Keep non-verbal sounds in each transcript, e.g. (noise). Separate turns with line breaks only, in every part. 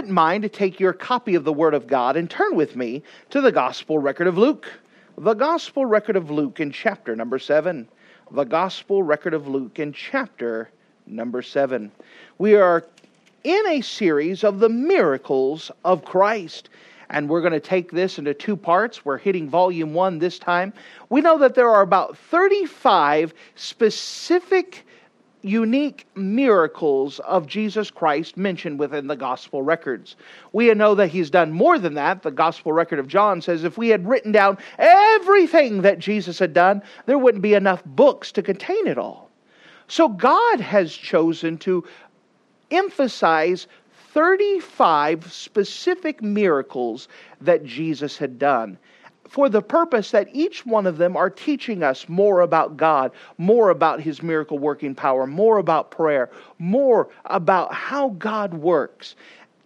Wouldn't mind to take your copy of the Word of God and turn with me to the Gospel record of Luke. The Gospel record of Luke in chapter number 7. The Gospel record of Luke in chapter number 7. We are in a series of the miracles of Christ. And we're going to take this into two parts. We're hitting volume one this time. We know that there are about 35 specific unique miracles of Jesus Christ mentioned within the gospel records. We know that he's done more than that. The gospel record of John says if we had written down everything that Jesus had done, there wouldn't be enough books to contain it all. So God has chosen to emphasize 35 specific miracles that Jesus had done for the purpose that each one of them are teaching us more about God, more about His miracle working power, more about prayer, more about how God works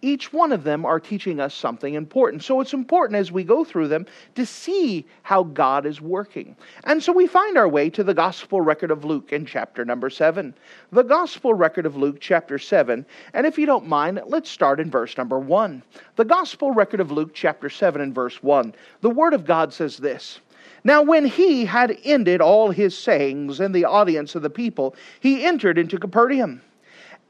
each one of them are teaching us something important. So it's important as we go through them to see how God is working. And so we find our way to the Gospel record of Luke in chapter number 7. The Gospel record of Luke, chapter 7. And if you don't mind, let's start in verse number 1. The Gospel record of Luke, chapter 7, and verse 1. The Word of God says this. Now, when he had ended all his sayings in the audience of the people, he entered into Capernaum.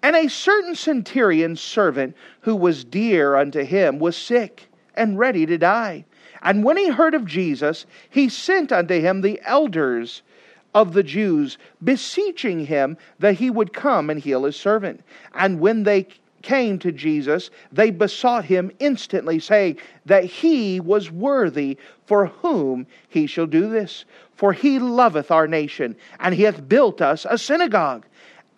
And a certain centurion's servant, who was dear unto him, was sick and ready to die. And when he heard of Jesus, he sent unto him the elders of the Jews, beseeching him that he would come and heal his servant. And when they came to Jesus, they besought him instantly, saying that he was worthy for whom he shall do this. For he loveth our nation, and he hath built us a synagogue.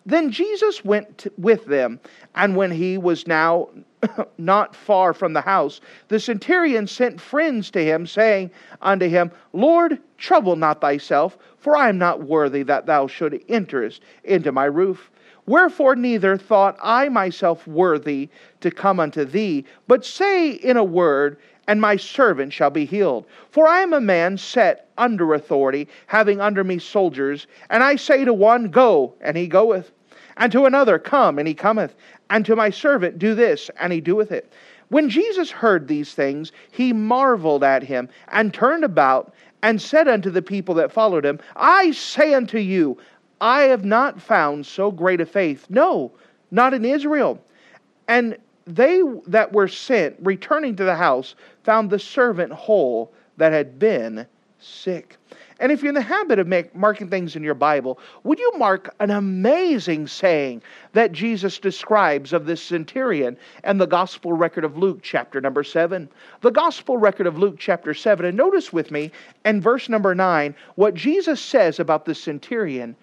Then Jesus went with them, and when he was now (laughs) not far from the house, the centurion sent friends to him, saying unto him, Lord, trouble not thyself, for I am not worthy that thou should enter into my roof. Wherefore neither thought I myself worthy to come unto thee, but say in a word, and my servant shall be healed. For I am a man set under authority, having under me soldiers, and I say to one, Go, and he goeth and to another, Come, and he cometh. And to my servant, Do this, and he doeth it. When Jesus heard these things, he marveled at him, and turned about, and said unto the people that followed him, I say unto you, I have not found so great a faith, no, not in Israel. And they that were sent, returning to the house, found the servant whole that had been sick. And if you're in the habit of make, marking things in your Bible, would you mark an amazing saying that Jesus describes of this centurion and the gospel record of Luke, chapter number 7? The gospel record of Luke, chapter 7. And notice with me in verse number 9 what Jesus says about the centurion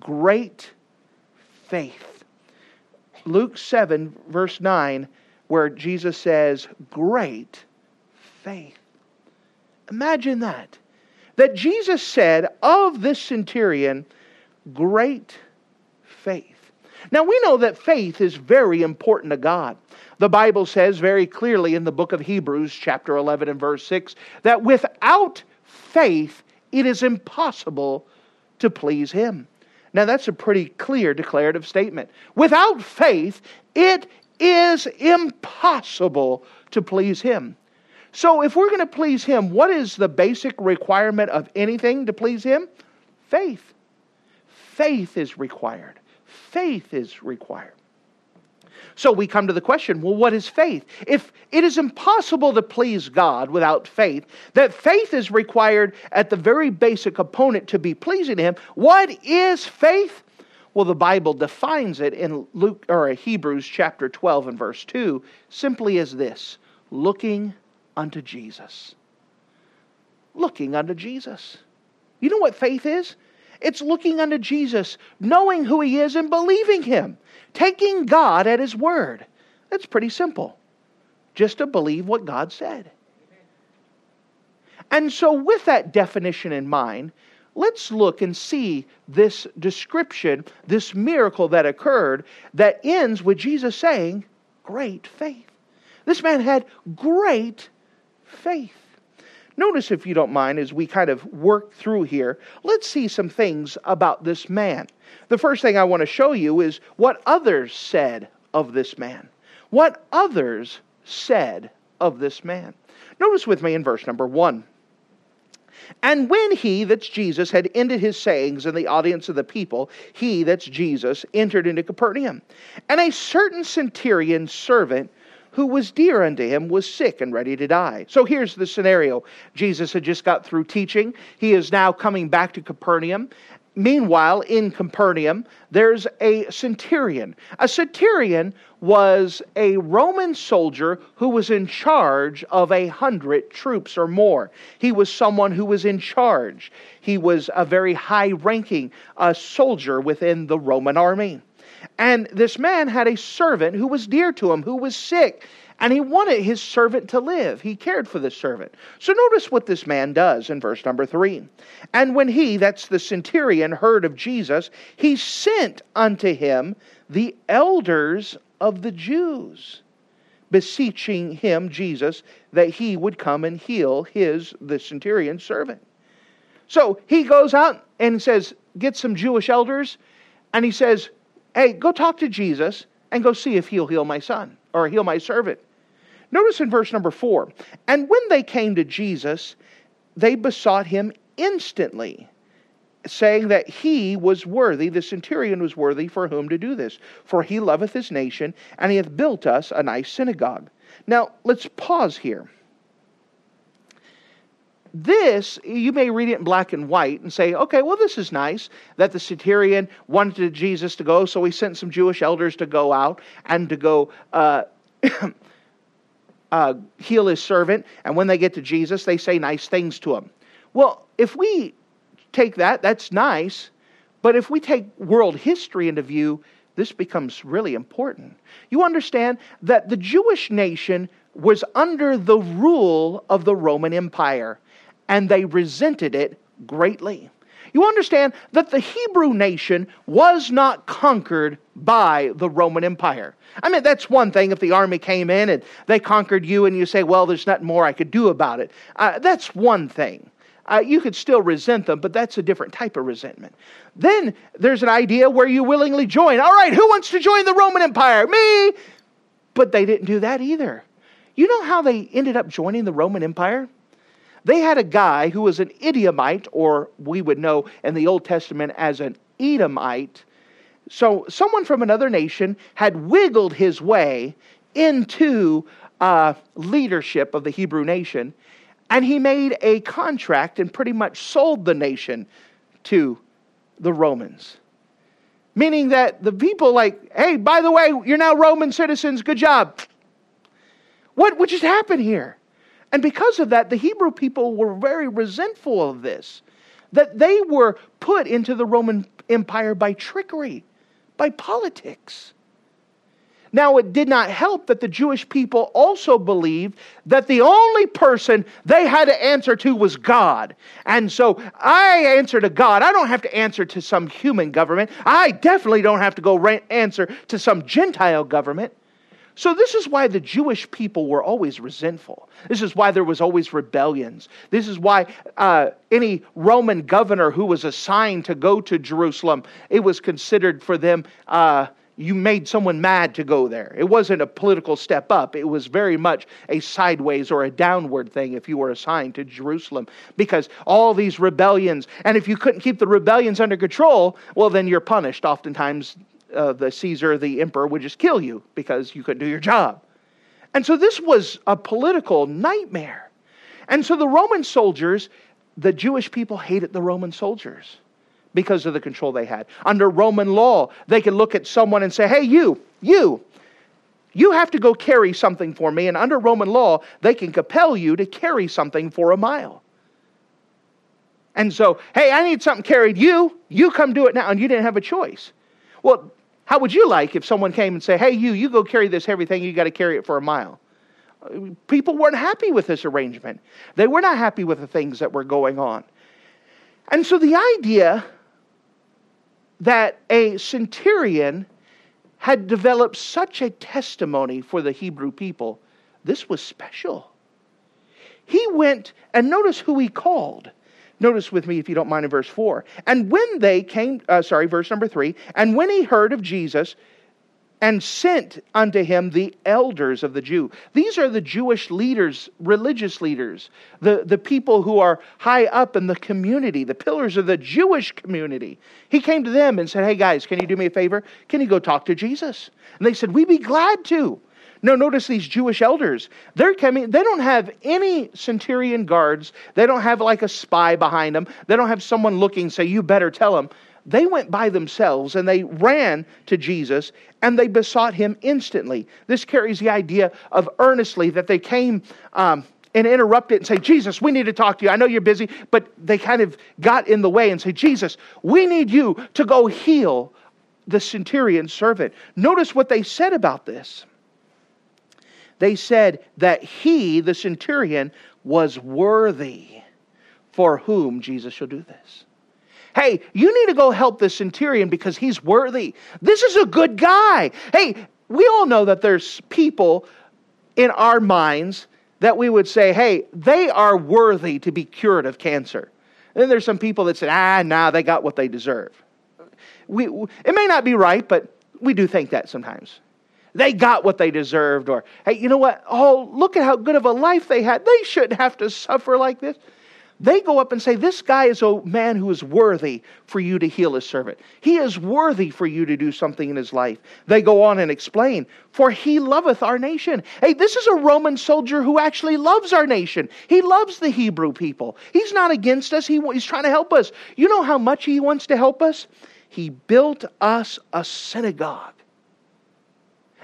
great faith. Luke 7, verse 9, where Jesus says, Great faith. Imagine that that Jesus said of this centurion, great faith. Now we know that faith is very important to God. The Bible says very clearly in the book of Hebrews, chapter 11 and verse 6, that without faith it is impossible to please Him. Now that's a pretty clear declarative statement. Without faith, it is impossible to please Him. So, if we're going to please Him, what is the basic requirement of anything to please Him? Faith. Faith is required. Faith is required. So we come to the question well, what is faith? If it is impossible to please God without faith, that faith is required at the very basic component to be pleasing to Him, what is faith? Well, the Bible defines it in Luke or Hebrews chapter 12 and verse 2 simply as this looking unto Jesus. Looking unto Jesus. You know what faith is? It's looking unto Jesus, knowing who He is and believing Him, taking God at His word. That's pretty simple. Just to believe what God said. And so, with that definition in mind, let's look and see this description, this miracle that occurred that ends with Jesus saying, Great faith. This man had great faith. Notice, if you don't mind, as we kind of work through here, let's see some things about this man. The first thing I want to show you is what others said of this man. What others said of this man. Notice with me in verse number one. And when he, that's Jesus, had ended his sayings in the audience of the people, he, that's Jesus, entered into Capernaum. And a certain centurion servant who was dear unto him was sick and ready to die. So here's the scenario Jesus had just got through teaching. He is now coming back to Capernaum. Meanwhile, in Capernaum, there's a centurion. A centurion was a Roman soldier who was in charge of a hundred troops or more. He was someone who was in charge. He was a very high ranking uh, soldier within the Roman army. And this man had a servant who was dear to him, who was sick, and he wanted his servant to live. He cared for the servant. So notice what this man does in verse number three. And when he, that's the centurion, heard of Jesus, he sent unto him the elders of the Jews, beseeching him, Jesus, that he would come and heal his, the centurion's servant. So he goes out and says, Get some Jewish elders, and he says, Hey, go talk to Jesus and go see if he'll heal my son or heal my servant. Notice in verse number four, and when they came to Jesus, they besought him instantly, saying that he was worthy, the centurion was worthy for whom to do this, for he loveth his nation, and he hath built us a nice synagogue. Now, let's pause here. This, you may read it in black and white and say, okay, well, this is nice that the centurion wanted Jesus to go, so he sent some Jewish elders to go out and to go uh, (coughs) uh, heal his servant. And when they get to Jesus, they say nice things to him. Well, if we take that, that's nice. But if we take world history into view, this becomes really important. You understand that the Jewish nation was under the rule of the Roman Empire and they resented it greatly. You understand that the Hebrew nation was not conquered by the Roman Empire. I mean, that's one thing if the army came in and they conquered you and you say, well, there's nothing more I could do about it. Uh, that's one thing. Uh, you could still resent them, but that's a different type of resentment. Then there's an idea where you willingly join. All right, who wants to join the Roman Empire? Me! But they didn't do that either. You know how they ended up joining the Roman Empire? They had a guy who was an idiomite, or we would know in the Old Testament as an Edomite. So, someone from another nation had wiggled his way into uh, leadership of the Hebrew nation, and he made a contract and pretty much sold the nation to the Romans. Meaning that the people, like, hey, by the way, you're now Roman citizens, good job. What, what just happened here? And because of that, the Hebrew people were very resentful of this, that they were put into the Roman Empire by trickery, by politics. Now, it did not help that the Jewish people also believed that the only person they had to answer to was God. And so I answer to God. I don't have to answer to some human government. I definitely don't have to go answer to some Gentile government. So, this is why the Jewish people were always resentful. This is why there was always rebellions. This is why uh, any Roman governor who was assigned to go to Jerusalem, it was considered for them, uh, you made someone mad to go there. It wasn't a political step up, it was very much a sideways or a downward thing if you were assigned to Jerusalem. Because all these rebellions, and if you couldn't keep the rebellions under control, well, then you're punished. Oftentimes, uh, the Caesar, the emperor, would just kill you because you couldn't do your job. And so this was a political nightmare. And so the Roman soldiers, the Jewish people hated the Roman soldiers because of the control they had. Under Roman law, they could look at someone and say, hey, you, you, you have to go carry something for me. And under Roman law, they can compel you to carry something for a mile. And so, hey, I need something carried. You, you come do it now. And you didn't have a choice. Well, how would you like if someone came and say, "Hey, you, you go carry this heavy thing. You got to carry it for a mile." People weren't happy with this arrangement. They were not happy with the things that were going on. And so the idea that a centurion had developed such a testimony for the Hebrew people, this was special. He went and notice who he called. Notice with me, if you don't mind, in verse 4. And when they came, uh, sorry, verse number 3, and when he heard of Jesus, and sent unto him the elders of the Jew. These are the Jewish leaders, religious leaders, the, the people who are high up in the community, the pillars of the Jewish community. He came to them and said, Hey guys, can you do me a favor? Can you go talk to Jesus? And they said, We'd be glad to. No, notice these Jewish elders. They're coming, they don't have any centurion guards. They don't have like a spy behind them. They don't have someone looking, say, You better tell them they went by themselves and they ran to Jesus and they besought him instantly. This carries the idea of earnestly that they came um, and interrupted and say, Jesus, we need to talk to you. I know you're busy, but they kind of got in the way and say, Jesus, we need you to go heal the centurion servant. Notice what they said about this. They said that he, the centurion, was worthy for whom Jesus shall do this. Hey, you need to go help the centurion because he's worthy. This is a good guy. Hey, we all know that there's people in our minds that we would say, hey, they are worthy to be cured of cancer. And then there's some people that say, ah, nah, they got what they deserve. We, it may not be right, but we do think that sometimes. They got what they deserved, or, hey, you know what? Oh, look at how good of a life they had. They shouldn't have to suffer like this. They go up and say, This guy is a man who is worthy for you to heal his servant. He is worthy for you to do something in his life. They go on and explain, For he loveth our nation. Hey, this is a Roman soldier who actually loves our nation. He loves the Hebrew people. He's not against us, he, he's trying to help us. You know how much he wants to help us? He built us a synagogue.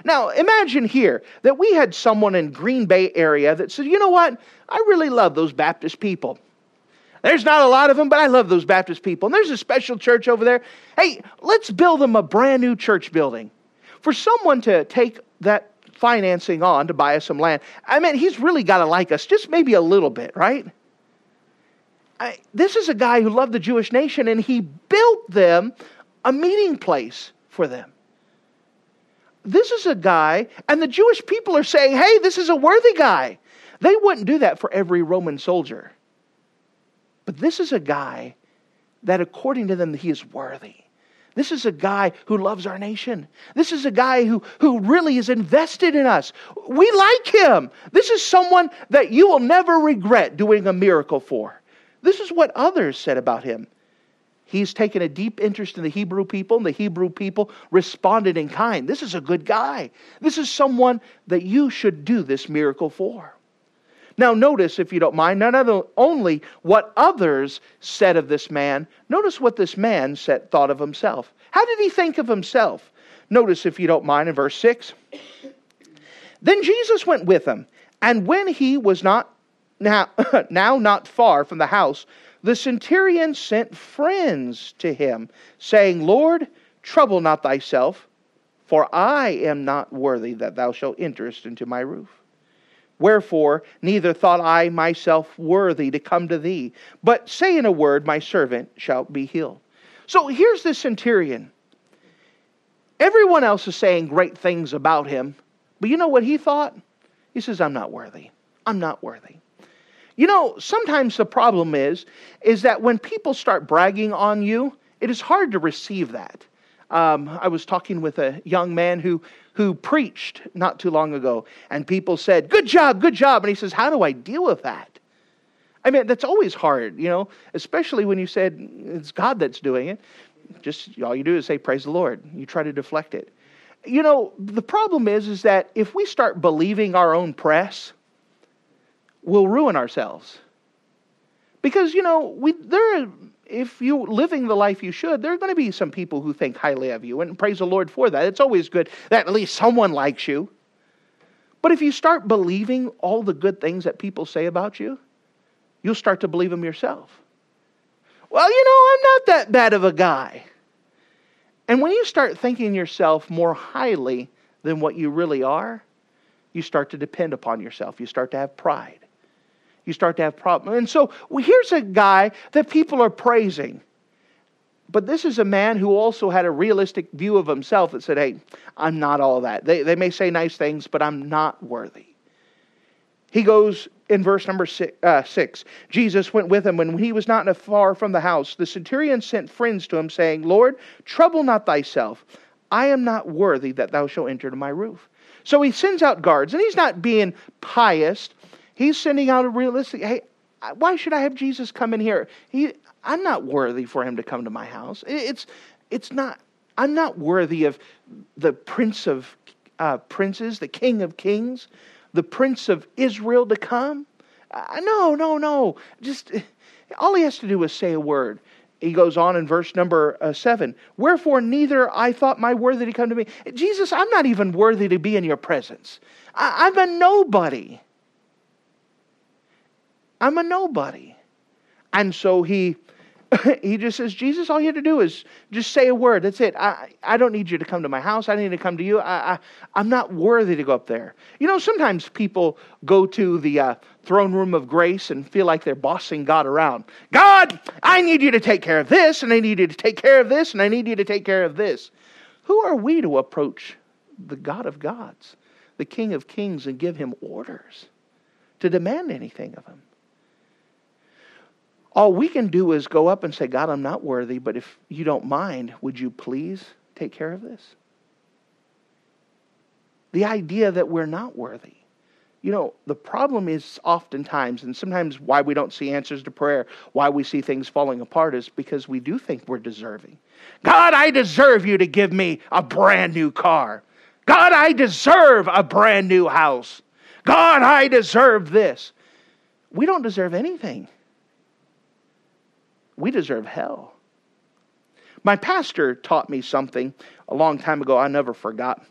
Now, imagine here that we had someone in Green Bay area that said, you know what? I really love those Baptist people. There's not a lot of them, but I love those Baptist people. And there's a special church over there. Hey, let's build them a brand new church building. For someone to take that financing on to buy us some land, I mean, he's really got to like us just maybe a little bit, right? I, this is a guy who loved the Jewish nation, and he built them a meeting place for them. This is a guy, and the Jewish people are saying, hey, this is a worthy guy. They wouldn't do that for every Roman soldier. But this is a guy that, according to them, he is worthy. This is a guy who loves our nation. This is a guy who, who really is invested in us. We like him. This is someone that you will never regret doing a miracle for. This is what others said about him. He's taken a deep interest in the Hebrew people, and the Hebrew people responded in kind. This is a good guy. This is someone that you should do this miracle for. Now, notice, if you don't mind, not only what others said of this man, notice what this man said, thought of himself. How did he think of himself? Notice, if you don't mind, in verse 6. Then Jesus went with him, and when he was not now, (laughs) now not far from the house, the centurion sent friends to him, saying, Lord, trouble not thyself, for I am not worthy that thou shalt enter into my roof. Wherefore, neither thought I myself worthy to come to thee, but say in a word, my servant shall be healed. So here's the centurion. Everyone else is saying great things about him, but you know what he thought? He says, I'm not worthy. I'm not worthy. You know, sometimes the problem is, is that when people start bragging on you, it is hard to receive that. Um, I was talking with a young man who who preached not too long ago, and people said, Good job, good job. And he says, How do I deal with that? I mean, that's always hard, you know, especially when you said it's God that's doing it. Just all you do is say, Praise the Lord. You try to deflect it. You know, the problem is, is that if we start believing our own press, we'll ruin ourselves. Because, you know, we, there if you're living the life you should, there are going to be some people who think highly of you, and praise the Lord for that. It's always good that at least someone likes you. But if you start believing all the good things that people say about you, you'll start to believe them yourself. Well, you know, I'm not that bad of a guy. And when you start thinking yourself more highly than what you really are, you start to depend upon yourself. You start to have pride. You start to have problems. And so well, here's a guy that people are praising. But this is a man who also had a realistic view of himself that said, hey, I'm not all that. They, they may say nice things, but I'm not worthy. He goes in verse number six, uh, six, Jesus went with him. When he was not far from the house, the centurion sent friends to him, saying, Lord, trouble not thyself. I am not worthy that thou shalt enter to my roof. So he sends out guards, and he's not being pious. He's sending out a realistic, hey, why should I have Jesus come in here? He, I'm not worthy for him to come to my house. It's, it's not, I'm not worthy of the prince of uh, princes, the king of kings, the prince of Israel to come. Uh, no, no, no. Just all he has to do is say a word. He goes on in verse number uh, seven. Wherefore, neither I thought my worthy to come to me. Jesus, I'm not even worthy to be in your presence. I, I'm a nobody. I'm a nobody. And so he (laughs) he just says, Jesus, all you have to do is just say a word. That's it. I, I don't need you to come to my house. I need to come to you. I, I, I'm not worthy to go up there. You know, sometimes people go to the uh, throne room of grace and feel like they're bossing God around. God, I need you to take care of this, and I need you to take care of this, and I need you to take care of this. Who are we to approach the God of gods, the King of kings, and give him orders, to demand anything of him? All we can do is go up and say, God, I'm not worthy, but if you don't mind, would you please take care of this? The idea that we're not worthy. You know, the problem is oftentimes, and sometimes why we don't see answers to prayer, why we see things falling apart, is because we do think we're deserving. God, I deserve you to give me a brand new car. God, I deserve a brand new house. God, I deserve this. We don't deserve anything we deserve hell. My pastor taught me something a long time ago I never forgot.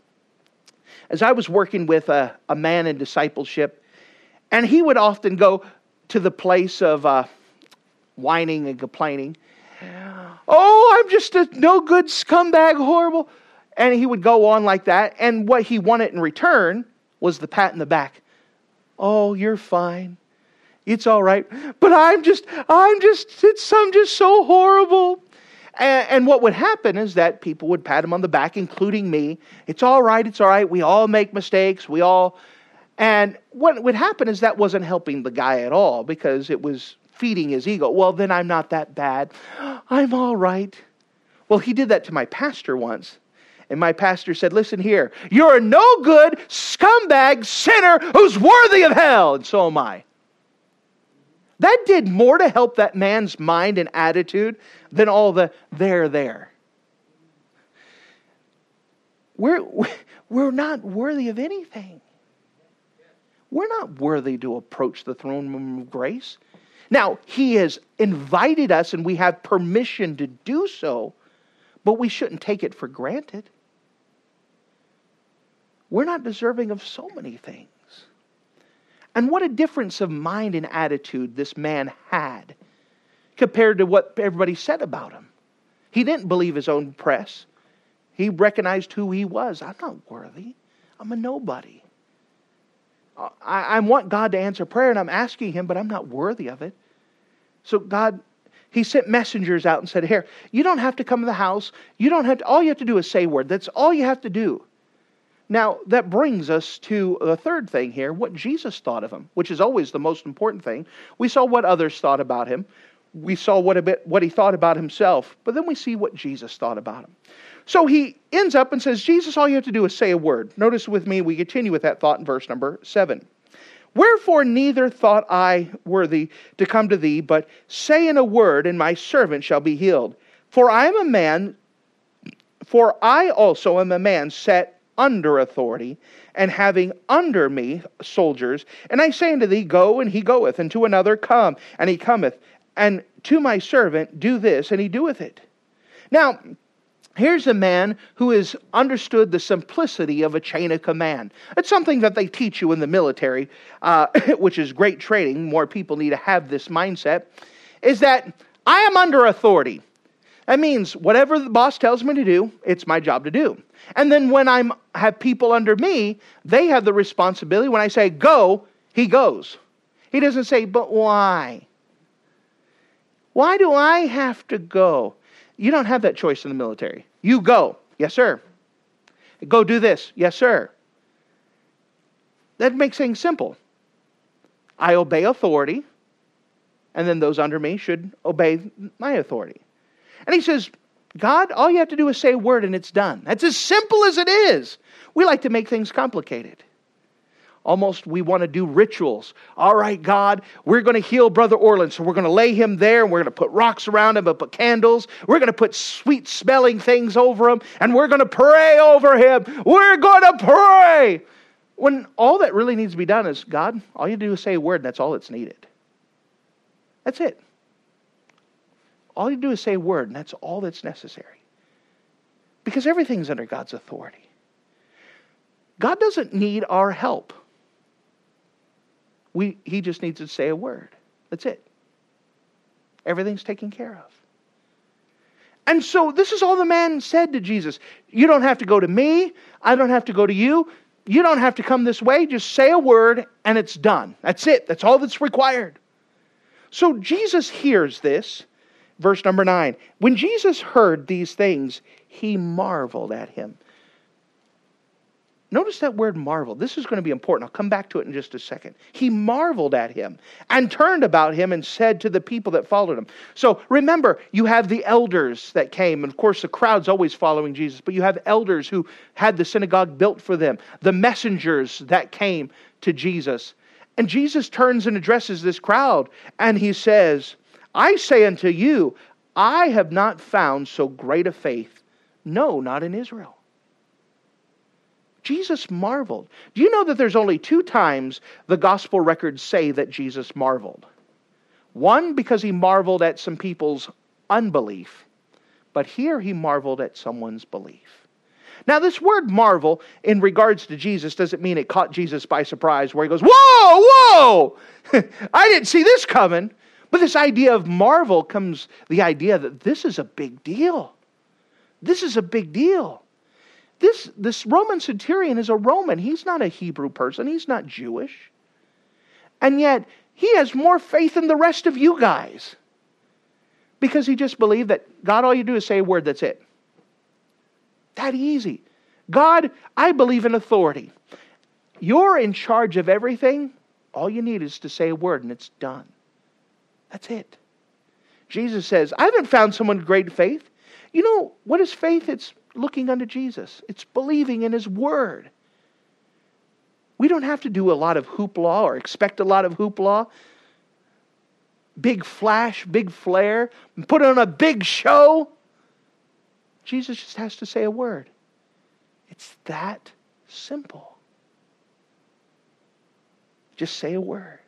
As I was working with a, a man in discipleship, and he would often go to the place of uh, whining and complaining. Oh, I'm just a no good scumbag, horrible. And he would go on like that. And what he wanted in return was the pat in the back. Oh, you're fine. It's all right. But I'm just, I'm just, it's, I'm just so horrible. And, and what would happen is that people would pat him on the back, including me. It's all right, it's all right. We all make mistakes. We all. And what would happen is that wasn't helping the guy at all because it was feeding his ego. Well, then I'm not that bad. (gasps) I'm all right. Well, he did that to my pastor once. And my pastor said, Listen here, you're a no good scumbag sinner who's worthy of hell. And so am I. That did more to help that man's mind and attitude than all the there, there. We're, we're not worthy of anything. We're not worthy to approach the throne room of grace. Now, He has invited us and we have permission to do so, but we shouldn't take it for granted. We're not deserving of so many things. And what a difference of mind and attitude this man had compared to what everybody said about him. He didn't believe his own press. He recognized who he was. I'm not worthy. I'm a nobody. I, I want God to answer prayer and I'm asking him, but I'm not worthy of it. So God, he sent messengers out and said, Here, you don't have to come to the house. You don't have to, all you have to do is say a word. That's all you have to do. Now, that brings us to the third thing here what Jesus thought of him, which is always the most important thing. We saw what others thought about him, we saw what, bit, what he thought about himself, but then we see what Jesus thought about him. So he ends up and says, Jesus, all you have to do is say a word. Notice with me, we continue with that thought in verse number seven. Wherefore neither thought I worthy to come to thee, but say in a word, and my servant shall be healed. For I am a man, for I also am a man set under authority, and having under me soldiers. And I say unto thee, Go, and he goeth, and to another, Come, and he cometh, and to my servant, Do this, and he doeth it. Now, Here's a man who has understood the simplicity of a chain of command. It's something that they teach you in the military, uh, (laughs) which is great training. More people need to have this mindset. Is that I am under authority. That means whatever the boss tells me to do, it's my job to do. And then when I have people under me, they have the responsibility. When I say go, he goes. He doesn't say, but why? Why do I have to go? You don't have that choice in the military. You go. Yes, sir. Go do this. Yes, sir. That makes things simple. I obey authority, and then those under me should obey my authority. And he says, God, all you have to do is say a word and it's done. That's as simple as it is. We like to make things complicated. Almost we want to do rituals. All right, God, we're going to heal Brother Orland, so we're going to lay him there and we're going to put rocks around him and put candles. We're going to put sweet smelling things over him and we're going to pray over him. We're going to pray. When all that really needs to be done is, God, all you do is say a word and that's all that's needed. That's it. All you do is say a word and that's all that's necessary. Because everything's under God's authority. God doesn't need our help. We, he just needs to say a word. That's it. Everything's taken care of. And so this is all the man said to Jesus. You don't have to go to me. I don't have to go to you. You don't have to come this way. Just say a word and it's done. That's it. That's all that's required. So Jesus hears this. Verse number nine. When Jesus heard these things, he marveled at him. Notice that word marvel. This is going to be important. I'll come back to it in just a second. He marveled at him and turned about him and said to the people that followed him. So remember, you have the elders that came. And of course, the crowd's always following Jesus, but you have elders who had the synagogue built for them, the messengers that came to Jesus. And Jesus turns and addresses this crowd and he says, I say unto you, I have not found so great a faith. No, not in Israel. Jesus marveled. Do you know that there's only two times the gospel records say that Jesus marveled? One, because he marveled at some people's unbelief, but here he marveled at someone's belief. Now, this word marvel in regards to Jesus doesn't mean it caught Jesus by surprise, where he goes, Whoa, whoa, (laughs) I didn't see this coming. But this idea of marvel comes the idea that this is a big deal. This is a big deal. This, this Roman centurion is a Roman. He's not a Hebrew person, he's not Jewish. And yet, he has more faith than the rest of you guys because he just believed that God, all you do is say a word, that's it. That easy. God, I believe in authority. You're in charge of everything. All you need is to say a word and it's done. That's it. Jesus says, I haven't found someone great faith. You know, what is faith? It's looking unto Jesus, it's believing in His Word. We don't have to do a lot of hoopla or expect a lot of hoopla. Big flash, big flare, and put on a big show. Jesus just has to say a word. It's that simple. Just say a word.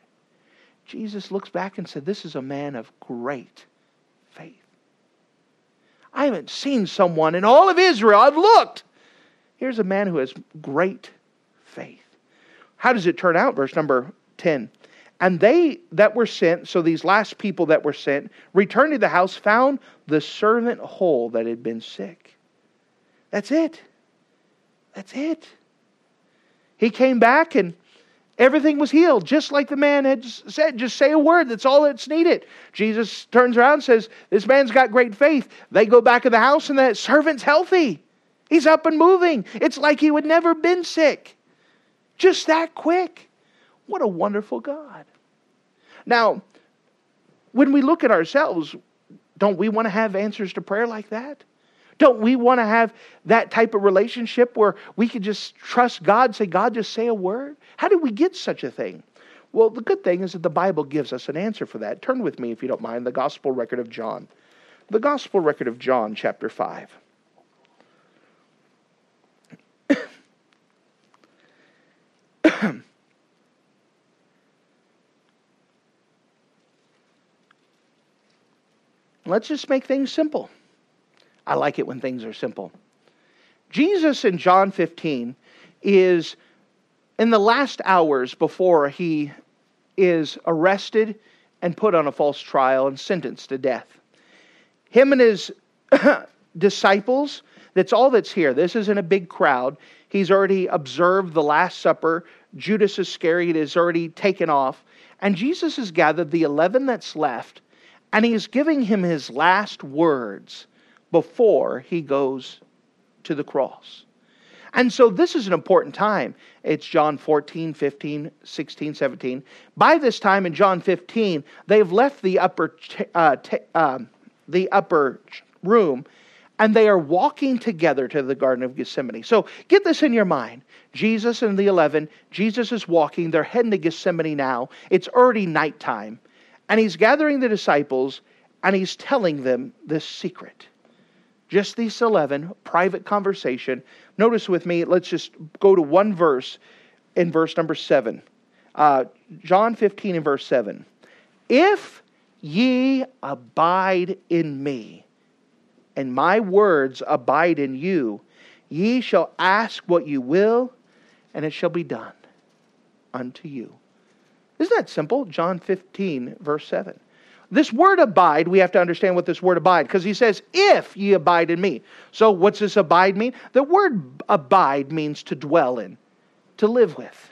Jesus looks back and said, This is a man of great faith. I haven't seen someone in all of Israel. I've looked. Here's a man who has great faith. How does it turn out? Verse number 10. And they that were sent, so these last people that were sent, returned to the house, found the servant whole that had been sick. That's it. That's it. He came back and Everything was healed, just like the man had said. Just say a word, that's all that's needed. Jesus turns around and says, This man's got great faith. They go back in the house, and the servant's healthy. He's up and moving. It's like he would never been sick. Just that quick. What a wonderful God. Now, when we look at ourselves, don't we want to have answers to prayer like that? Don't we want to have that type of relationship where we can just trust God, say, God, just say a word? How did we get such a thing? Well, the good thing is that the Bible gives us an answer for that. Turn with me, if you don't mind, the Gospel record of John. The Gospel record of John, chapter 5. (coughs) Let's just make things simple. I like it when things are simple. Jesus in John 15 is in the last hours before he is arrested and put on a false trial and sentenced to death. Him and his (coughs) disciples. That's all that's here. This isn't a big crowd. He's already observed the Last Supper. Judas Iscariot is already taken off. And Jesus has gathered the 11 that's left, and he is giving him his last words before he goes to the cross. And so this is an important time. It's John 14, 15, 16, 17. By this time in John 15, they've left the upper, uh, t- uh, the upper room and they are walking together to the Garden of Gethsemane. So get this in your mind. Jesus and the 11, Jesus is walking. They're heading to Gethsemane now. It's already nighttime. And he's gathering the disciples and he's telling them this secret. Just these 11, private conversation. Notice with me, let's just go to one verse in verse number 7. Uh, John 15 and verse 7. If ye abide in me, and my words abide in you, ye shall ask what you will, and it shall be done unto you. Isn't that simple? John 15, verse 7. This word abide, we have to understand what this word abide, because he says, if ye abide in me. So what's this abide mean? The word abide means to dwell in, to live with.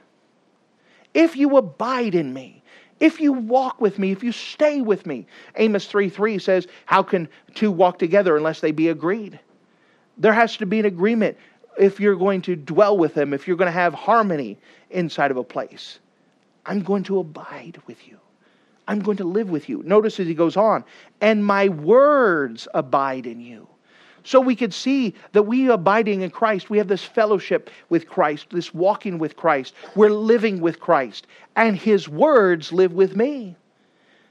If you abide in me, if you walk with me, if you stay with me. Amos 3 3 says, How can two walk together unless they be agreed? There has to be an agreement if you're going to dwell with them, if you're going to have harmony inside of a place. I'm going to abide with you. I'm going to live with you. Notice as he goes on, and my words abide in you. So we could see that we abiding in Christ, we have this fellowship with Christ, this walking with Christ. We're living with Christ, and his words live with me.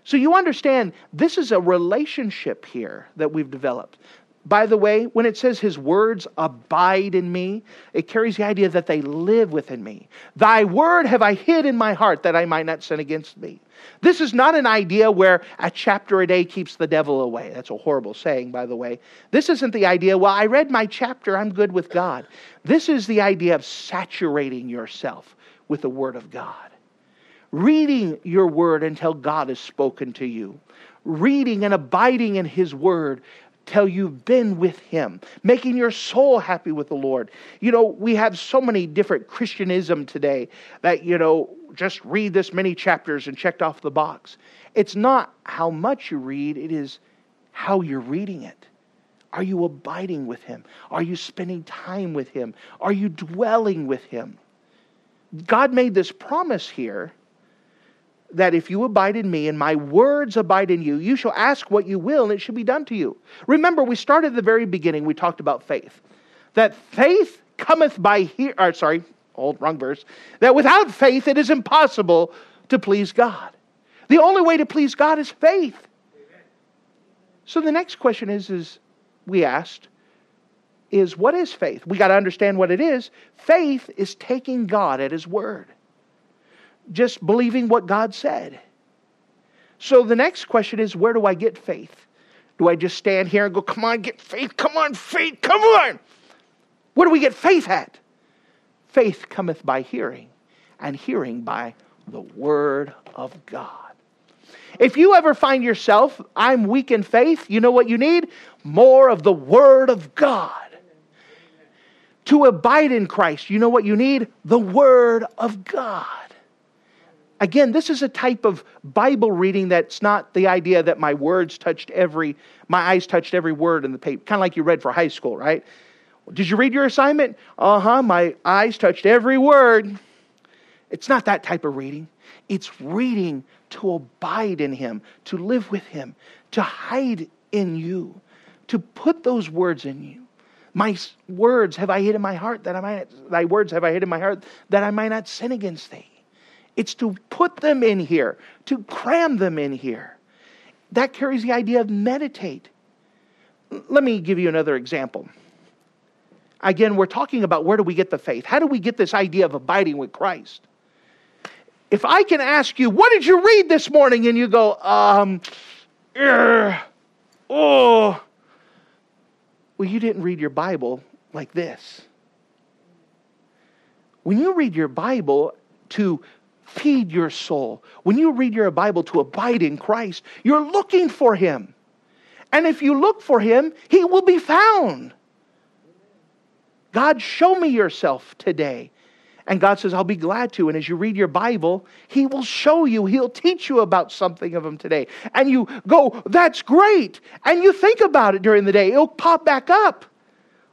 So you understand, this is a relationship here that we've developed. By the way, when it says his words abide in me, it carries the idea that they live within me. Thy word have I hid in my heart that I might not sin against thee. This is not an idea where a chapter a day keeps the devil away. That's a horrible saying, by the way. This isn't the idea, well, I read my chapter, I'm good with God. This is the idea of saturating yourself with the word of God. Reading your word until God has spoken to you. Reading and abiding in his word till you've been with Him, making your soul happy with the Lord. You know, we have so many different Christianism today that, you know, just read this many chapters and checked off the box. It's not how much you read, it is how you're reading it. Are you abiding with Him? Are you spending time with Him? Are you dwelling with Him? God made this promise here that if you abide in me and my words abide in you, you shall ask what you will and it shall be done to you. Remember, we started at the very beginning, we talked about faith. That faith cometh by hear, or sorry, old wrong verse. That without faith it is impossible to please God. The only way to please God is faith. So the next question is, is we asked, is what is faith? We got to understand what it is. Faith is taking God at His word just believing what God said. So the next question is where do I get faith? Do I just stand here and go, come on, get faith, come on, faith, come on? Where do we get faith at? Faith cometh by hearing, and hearing by the Word of God. If you ever find yourself, I'm weak in faith, you know what you need? More of the Word of God. To abide in Christ, you know what you need? The Word of God. Again, this is a type of Bible reading that's not the idea that my words touched every, my eyes touched every word in the paper, kind of like you read for high school, right? Did you read your assignment? Uh huh, my eyes touched every word. It's not that type of reading. It's reading to abide in Him, to live with Him, to hide in you, to put those words in you. My words have I hid in my heart that I might, thy words have I hid in my heart that I might not sin against thee. It's to put them in here, to cram them in here. That carries the idea of meditate. Let me give you another example. Again, we're talking about where do we get the faith? How do we get this idea of abiding with Christ? If I can ask you, what did you read this morning? And you go, um, er, oh. Well, you didn't read your Bible like this. When you read your Bible to feed your soul. When you read your Bible to abide in Christ, you're looking for Him. And if you look for him, he will be found. God, show me yourself today. And God says, I'll be glad to. And as you read your Bible, He will show you, He'll teach you about something of Him today. And you go, that's great. And you think about it during the day, it'll pop back up.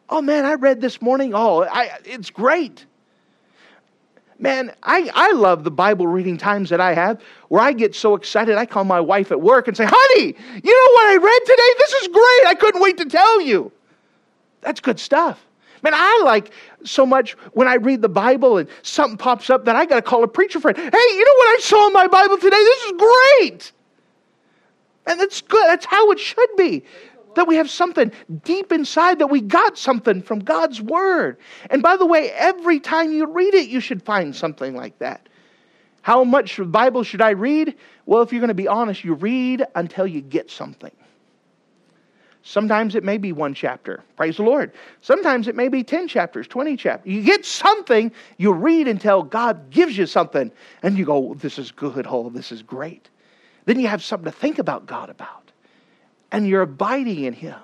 Oh man, I read this morning. Oh, I, it's great. Man, I, I love the Bible reading times that I have where I get so excited I call my wife at work and say, Honey, you know what I read today? This is great. I couldn't wait to tell you. That's good stuff. Man, I like so much when I read the Bible and something pops up that I got to call a preacher friend. Hey, you know what I saw in my Bible today? This is great. And that's good. That's how it should be. That we have something deep inside, that we got something from God's Word. And by the way, every time you read it, you should find something like that. How much Bible should I read? Well, if you're going to be honest, you read until you get something. Sometimes it may be one chapter. Praise the Lord. Sometimes it may be 10 chapters, 20 chapters. You get something, you read until God gives you something, and you go, This is good. Oh, this is great. Then you have something to think about God about, and you're abiding in Him.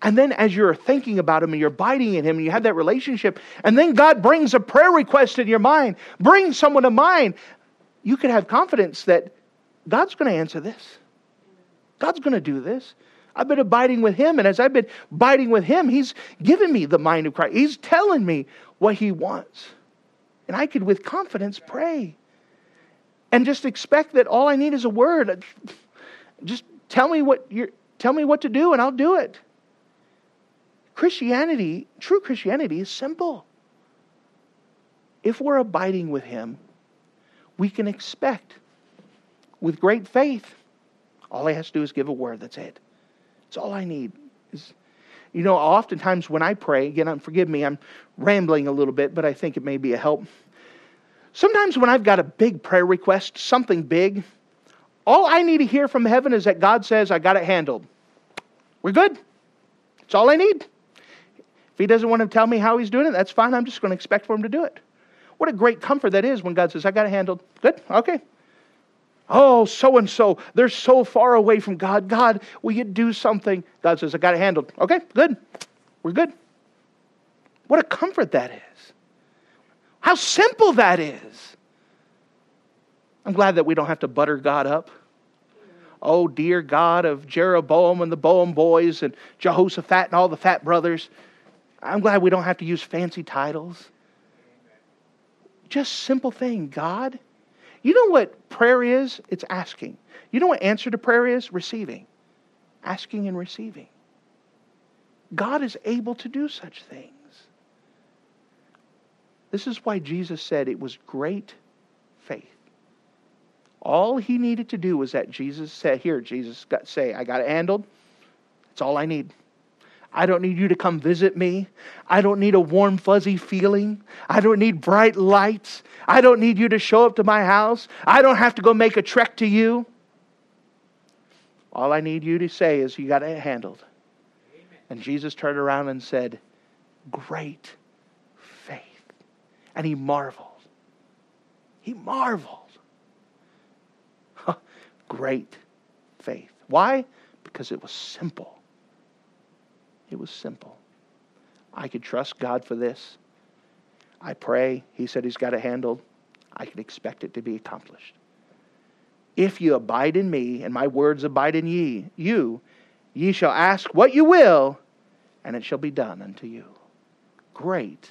And then as you're thinking about Him and you're abiding in Him and you have that relationship, and then God brings a prayer request in your mind, brings someone to mind, you can have confidence that God's going to answer this. God's going to do this. I've been abiding with him, and as I've been abiding with him, he's given me the mind of Christ. He's telling me what he wants. And I could, with confidence, pray. And just expect that all I need is a word. Just tell me what you're tell me what to do, and I'll do it. Christianity, true Christianity, is simple. If we're abiding with him, we can expect with great faith. All he has to do is give a word. That's it. That's all I need. Is, you know, oftentimes when I pray, again, I'm, forgive me, I'm rambling a little bit, but I think it may be a help. Sometimes when I've got a big prayer request, something big, all I need to hear from heaven is that God says, I got it handled. We're good. That's all I need. If He doesn't want to tell me how He's doing it, that's fine. I'm just going to expect for Him to do it. What a great comfort that is when God says, I got it handled. Good. Okay. Oh, so and so, they're so far away from God. God, will you do something? God says, I got it handled. Okay, good. We're good. What a comfort that is. How simple that is. I'm glad that we don't have to butter God up. Oh, dear God of Jeroboam and the Boam boys and Jehoshaphat and all the fat brothers. I'm glad we don't have to use fancy titles. Just simple thing God, you know what prayer is? It's asking. You know what answer to prayer is? Receiving. Asking and receiving. God is able to do such things. This is why Jesus said it was great. All he needed to do was that Jesus said, Here, Jesus, got, say, I got it handled. That's all I need. I don't need you to come visit me. I don't need a warm, fuzzy feeling. I don't need bright lights. I don't need you to show up to my house. I don't have to go make a trek to you. All I need you to say is, You got it handled. Amen. And Jesus turned around and said, Great faith. And he marveled. He marveled. Great faith. Why? Because it was simple. It was simple. I could trust God for this. I pray. He said He's got it handled. I can expect it to be accomplished. If you abide in me, and my words abide in ye, you, ye shall ask what you will, and it shall be done unto you. Great